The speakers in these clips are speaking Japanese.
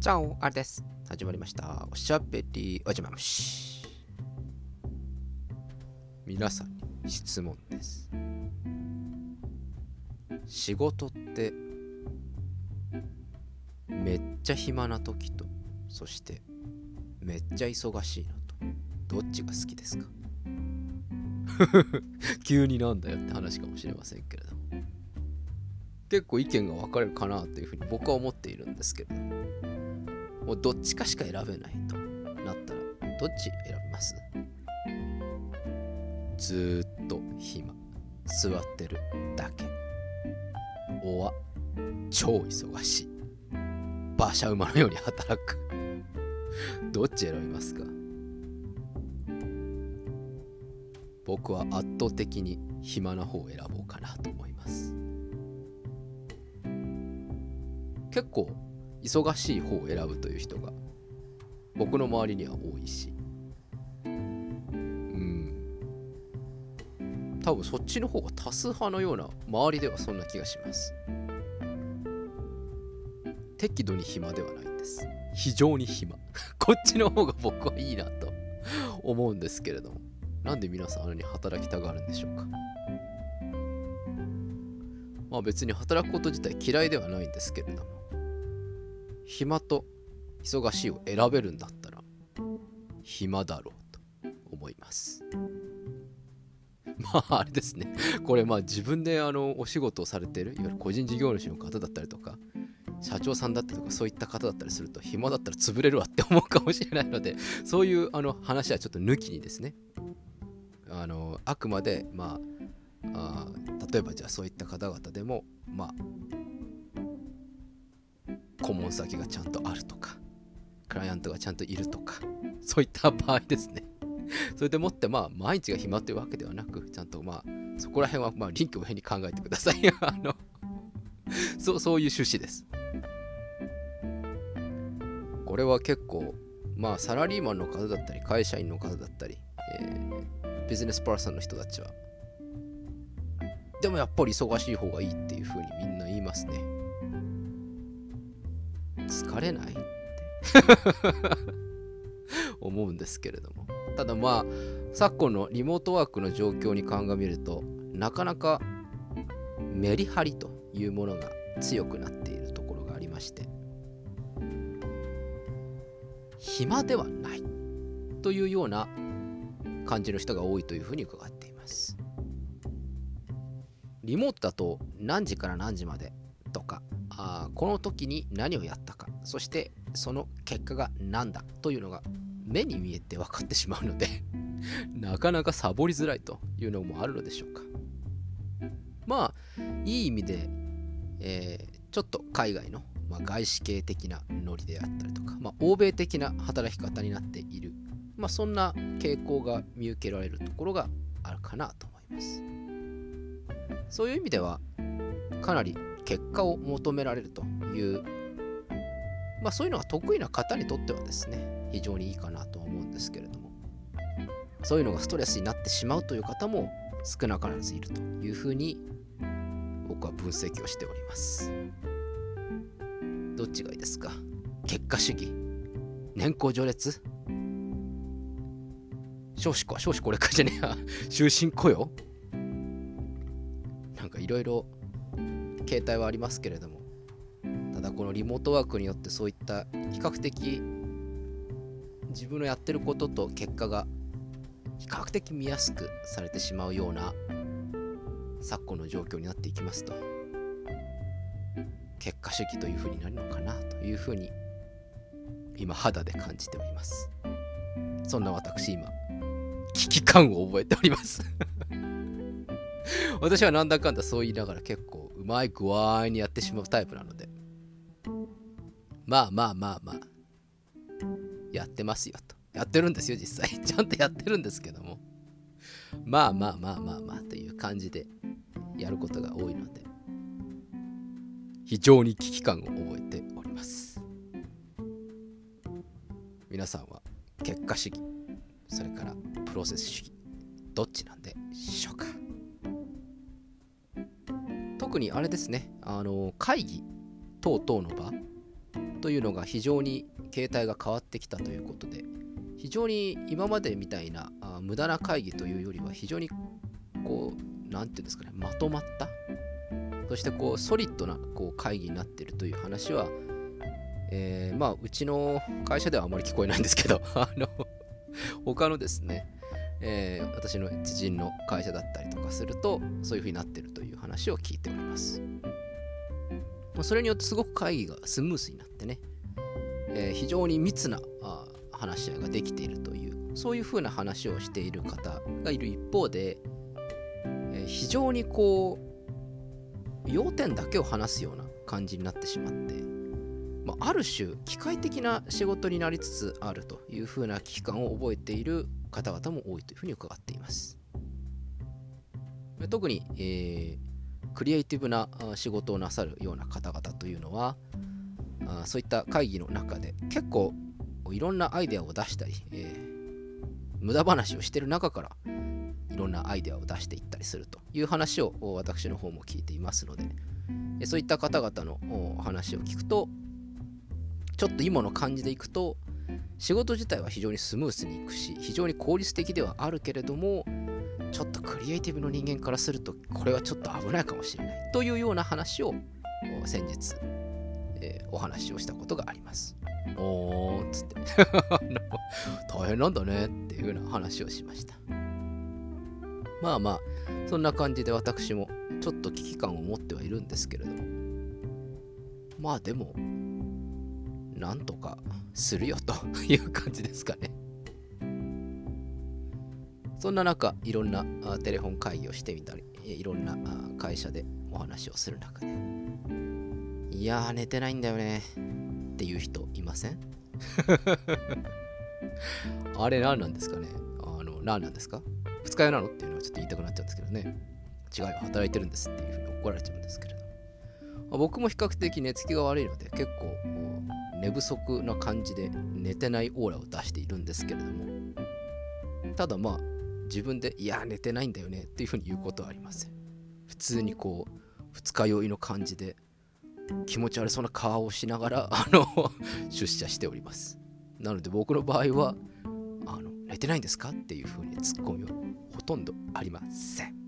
じゃあ、あれです。始まりました。おしゃべりおじまむし。皆さんに質問です。仕事って、めっちゃ暇な時と、そして、めっちゃ忙しいのと、どっちが好きですか？急になんだよって話かもしれませんけれども。結構意見が分かれるかなというふうに僕は思っているんですけれども。もうどっちかしか選べないとなったらどっち選びます？ずっと暇。座ってるだけ。おわ超忙しい。馬車馬のように働く。どっち選びますか？僕は圧倒的に暇な方を選ぼうかなと思います。結構忙しい方を選ぶという人が僕の周りには多いし。うん。多分そっちの方が多数派のような周りではそんな気がします。適度に暇ではないんです。非常に暇。こっちの方が僕はいいなと思うんですけれども。なんで皆さんあのに働きたがるんでしょうか。まあ別に働くこと自体嫌いではないんですけれども。暇と忙しいを選べるんだったら暇だろうと思います。まああれですね。これまあ自分であのお仕事をされているいわゆる個人事業主の方だったりとか社長さんだったりとかそういった方だったりすると暇だったら潰れるわって思うかもしれないのでそういうあの話はちょっと抜きにですね。あのあくまでまああ例えばじゃあそういった方々でもまあ顧問先がちゃんとあるとかクライアントがちゃんといるとかそういった場合ですねそれでもってまあ毎日が暇というわけではなくちゃんとまあそこら辺はまあ臨機応変に考えてくださいあのそうそういう趣旨ですこれは結構まあサラリーマンの方だったり会社員の方だったり、えー、ビジネスパーソンの人たちはでもやっぱり忙しい方がいいっていうふうにみんな言いますね疲れない？って。思うんですけれども。ただまあ昨今のリモートワークの状況に鑑みるとなかなかメリハリというものが強くなっているところがありまして。暇ではないというような感じの人が多いというふうに伺っています。リモートだと何時から何時までとかあこの時に何をやったかそしてその結果が何だというのが目に見えて分かってしまうので なかなかサボりづらいというのもあるのでしょうか。まあいい意味で、えーちょっと海外の、まあ、外資系的なノリであったりとか、まあ、欧米的な働き方になっている、まあ、そんな傾向が見受けられるところがあるかなと思います。そういう意味ではかなり結果を求められるという、まあ、そういうのが得意な方にとってはですね非常にいいかなと思うんですけれどもそういうのがストレスになってしまうという方も少なからずいるというふうに僕は分析をしております。どっちがいいですか？結果主義。年功序列？少子か少子これかじゃねえや。終身雇用？なんかいろいろ形態はありますけれどもただこのリモートワークによってそういった比較的自分のやってることと結果が比較的見やすくされてしまうような昨今の状況になっていきますと結果主義というふうになるのかなというふうに今肌で感じております。そんな私今危機感を覚えております。私はなんだかんだそう言いながら結まい具合にやってしまうタイプなので。まあまあまあまあ。やってますよと。やってるんですよ実際。ちゃんとやってるんですけども。まあまあまあまあまあという感じでやることが多いので。非常に危機感を覚えております。皆さんは結果主義それからプロセス主義どっちなんでしょうか。特にあれですね。あの会議等々の場というのが非常に形態が変わってきたということで非常に今までみたいなあ無駄な会議というよりは非常にこう何て言うんですかねまとまったそしてこうソリッドなこう会議になっているという話は、えー、まあうちの会社ではあまり聞こえないんですけどあの他のですね、えー、私の知人の会社だったりとかするとそういうふうになってるという話を聞いております。それによってすごく会議がスムースになってね、えー、非常に密なあ話し合いができているというそういうふうな話をしている方がいる一方で、えー、非常にこう要点だけを話すような感じになってしまって、まあ、ある種機械的な仕事になりつつあるというふうな危機感を覚えている方々も多いというふうに伺っています。特に、えークリエイティブな仕事をなさるような方々というのはあそういった会議の中で結構いろんなアイデアを出したり、えー、無駄話をしてる中からいろんなアイデアを出していったりするという話を私の方も聞いていますのでそういった方々の話を聞くとちょっと今の感じでいくと仕事自体は非常にスムースにいくし非常に効率的ではあるけれどもちょっとクリエイティブの人間からするとこれはちょっと危ないかもしれない。というような話を先日、えー、お話をしたことがあります。おー。っつって。大変なんだね。っていうような話をしました。まあまあそんな感じで私もちょっと危機感を持ってはいるんですけれども。まあでもなんとかするよと いう感じですかね。そんな中、いろんなテレフォン会議をしてみたり、いろんな会社でお話をする中で、いやー、寝てないんだよねっていう人いません？あれ何なんですかね？あの、何なんですか？二日酔いなの？っていうのはちょっと言いたくなっちゃうんですけどね。違うよ、働いてるんですっていうふうに怒られちゃうんですけれど。僕も比較的寝つきが悪いので、結構寝不足な感じで寝てないオーラを出しているんですけれども、ただまあ、自分で、いや、寝てないんだよねっていうふうに言うことはありません。普通にこう、二日酔いの感じで、気持ち悪そうな顔をしながら、あの出社しております。なので僕の場合は、あの寝てないんですかっていうふうにツッコミはほとんどありません。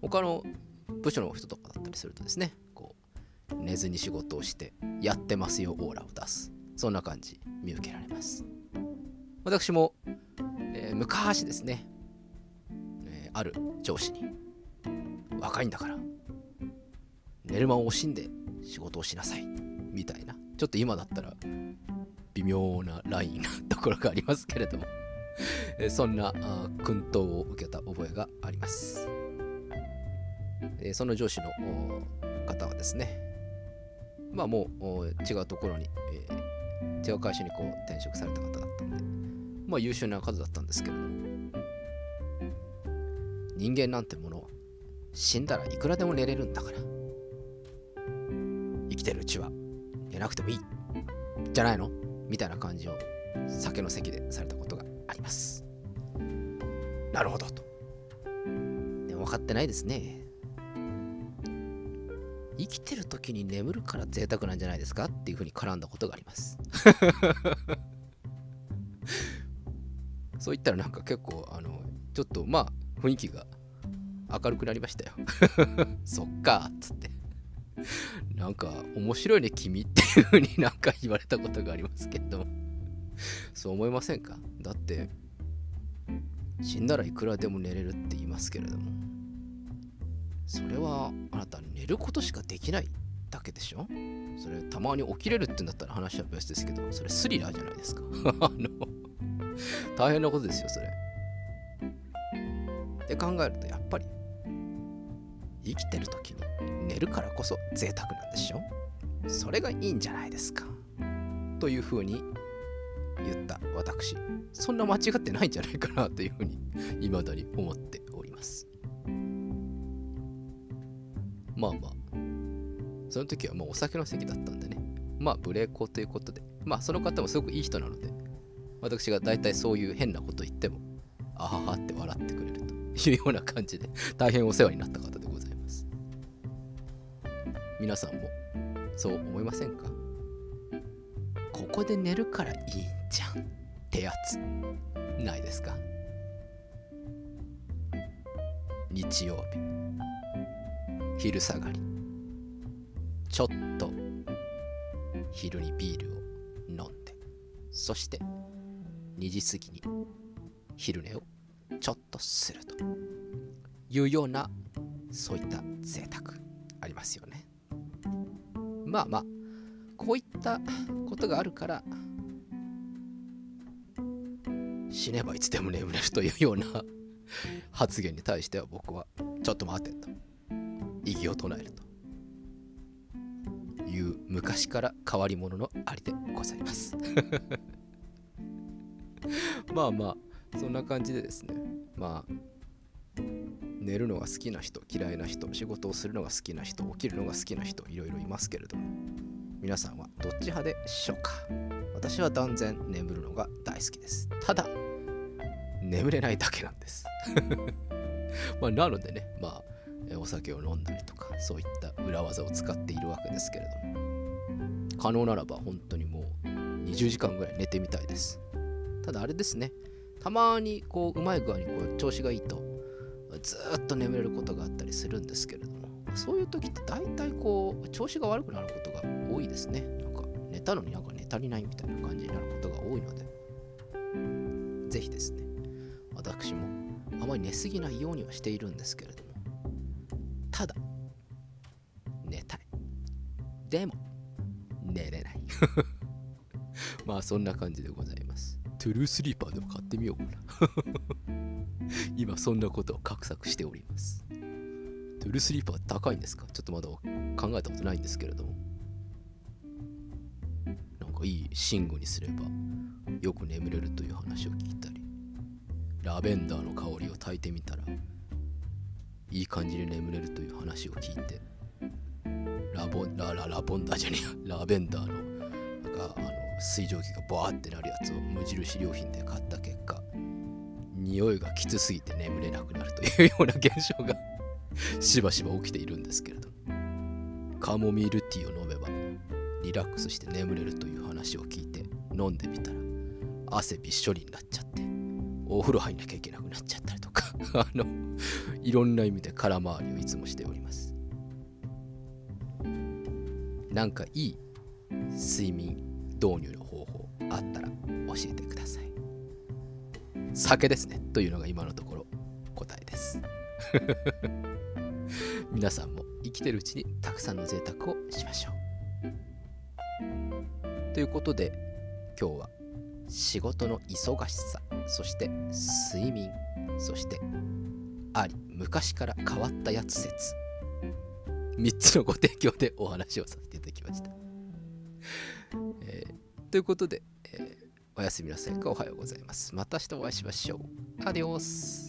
他の部署の人とかだったりするとですね、寝ずに仕事をして、やってますよオーラを出す。そんな感じ見受けられます。私もえー、昔ですね、えー、ある上司に、若いんだから、寝る間を惜しんで仕事をしなさい、みたいな、ちょっと今だったら、微妙なラインな ところがありますけれども、そんな訓導を受けた覚えがあります。え、その上司の方はですね、まあもう違うところに、えー、違う会社にこう転職された方だったんで、まあ優秀な数だったんですけれども人間なんてもの死んだらいくらでも寝れるんだから生きてるうちは寝なくてもいいじゃないの？みたいな感じを酒の席でされたことがあります。なるほどと。でも分かってないですね生きてる時に眠るから贅沢なんじゃないですかっていうふうに絡んだことがありますそう言ったらなんか結構、あの、ちょっとまあ、雰囲気が明るくなりましたよ。そっか、っつって。なんか、面白いね、君っていう風になんか言われたことがありますけど、そう思いませんか？だって、死んだらいくらでも寝れるって言いますけれども、それはあなた寝ることしかできないだけでしょ？それたまに起きれるって言うんだったら話は別ですけど、それスリラーじゃないですか。あの大変なことですよ、それ。って考えると、やっぱり、生きてる時に寝るからこそ贅沢なんでしょ？それがいいんじゃないですか。というふうに言った私。そんな間違ってないんじゃないかなというふうに、未だに思っております。まあまあ、その時はもうお酒の席だったんでね。まあ、無礼講ということで、まあ、その方もすごくいい人なので、私が大体そういう変なこと言っても、あははって笑ってくれるというような感じで、大変お世話になった方でございます。皆さんも、そう思いませんか？ここで寝るからいいんじゃんってやつ。ないですか？日曜日。昼下がり。ちょっと。昼にビールを飲んで。そして2時過ぎに昼寝をちょっとすると。いうようなそういった贅沢ありますよね。まあまあこういったことがあるから死ねばいつでも眠れるというような発言に対しては僕はちょっと待てと。異議を唱えると。いう昔から変わり者のありでございます。まあまあそんな感じでですね。まあ寝るのが好きな人嫌いな人仕事をするのが好きな人起きるのが好きな人いろいろいますけれども皆さんはどっち派でしょうか？私は断然眠るのが大好きです。ただ眠れないだけなんです。まあなのでねまあお酒を飲んだりとかそういった裏技を使っているわけですけれども。可能ならば本当にもう20時間ぐらい寝てみたいです。ただあれですね。たまにこううまい具合にこう調子がいいとずっと眠れることがあったりするんですけれども。そういう時って大体こう調子が悪くなることが多いですね。なんか寝たのになんか寝足りないみたいな感じになることが多いので。ぜひですね。私もあまり寝すぎないようにはしているんですけれども。ただ。寝たい。でも寝れない。まあそんな感じでございます。トゥルースリーパーでも買ってみようかな。今そんなことを画策しております。トゥルースリーパー高いんですか？ちょっとまだ考えたことないんですけれども。なんかいい寝具にすればよく眠れるという話を聞いたりラベンダーの香りを焚いてみたらいい感じに眠れるという話を聞いて。ラボンラララボンダーじゃねえラベンダーのなんかあの水蒸気がバーってなるやつを無印良品で買った結果匂いがきつすぎて眠れなくなるというような現象がしばしば起きているんですけれど。カモミールティーを飲めばリラックスして眠れるという話を聞いて飲んでみたら汗びっしょりになっちゃって。お風呂入んなきゃいけなくなっちゃったりとか。あのいろんな意味で空回りをいつもしております。なんかいい睡眠導入の方法あったら教えてください。酒ですね。というのが今のところ答えです。皆さんも生きてるうちにたくさんの贅沢をしましょう。ということで今日は仕事の忙しさそして睡眠そしてあり昔から変わったやつ説。3つのご提供でお話をさせていただきました、えー、ということで、えー、おやすみなさいかおはようございます。また明日お会いしましょう。アディオス。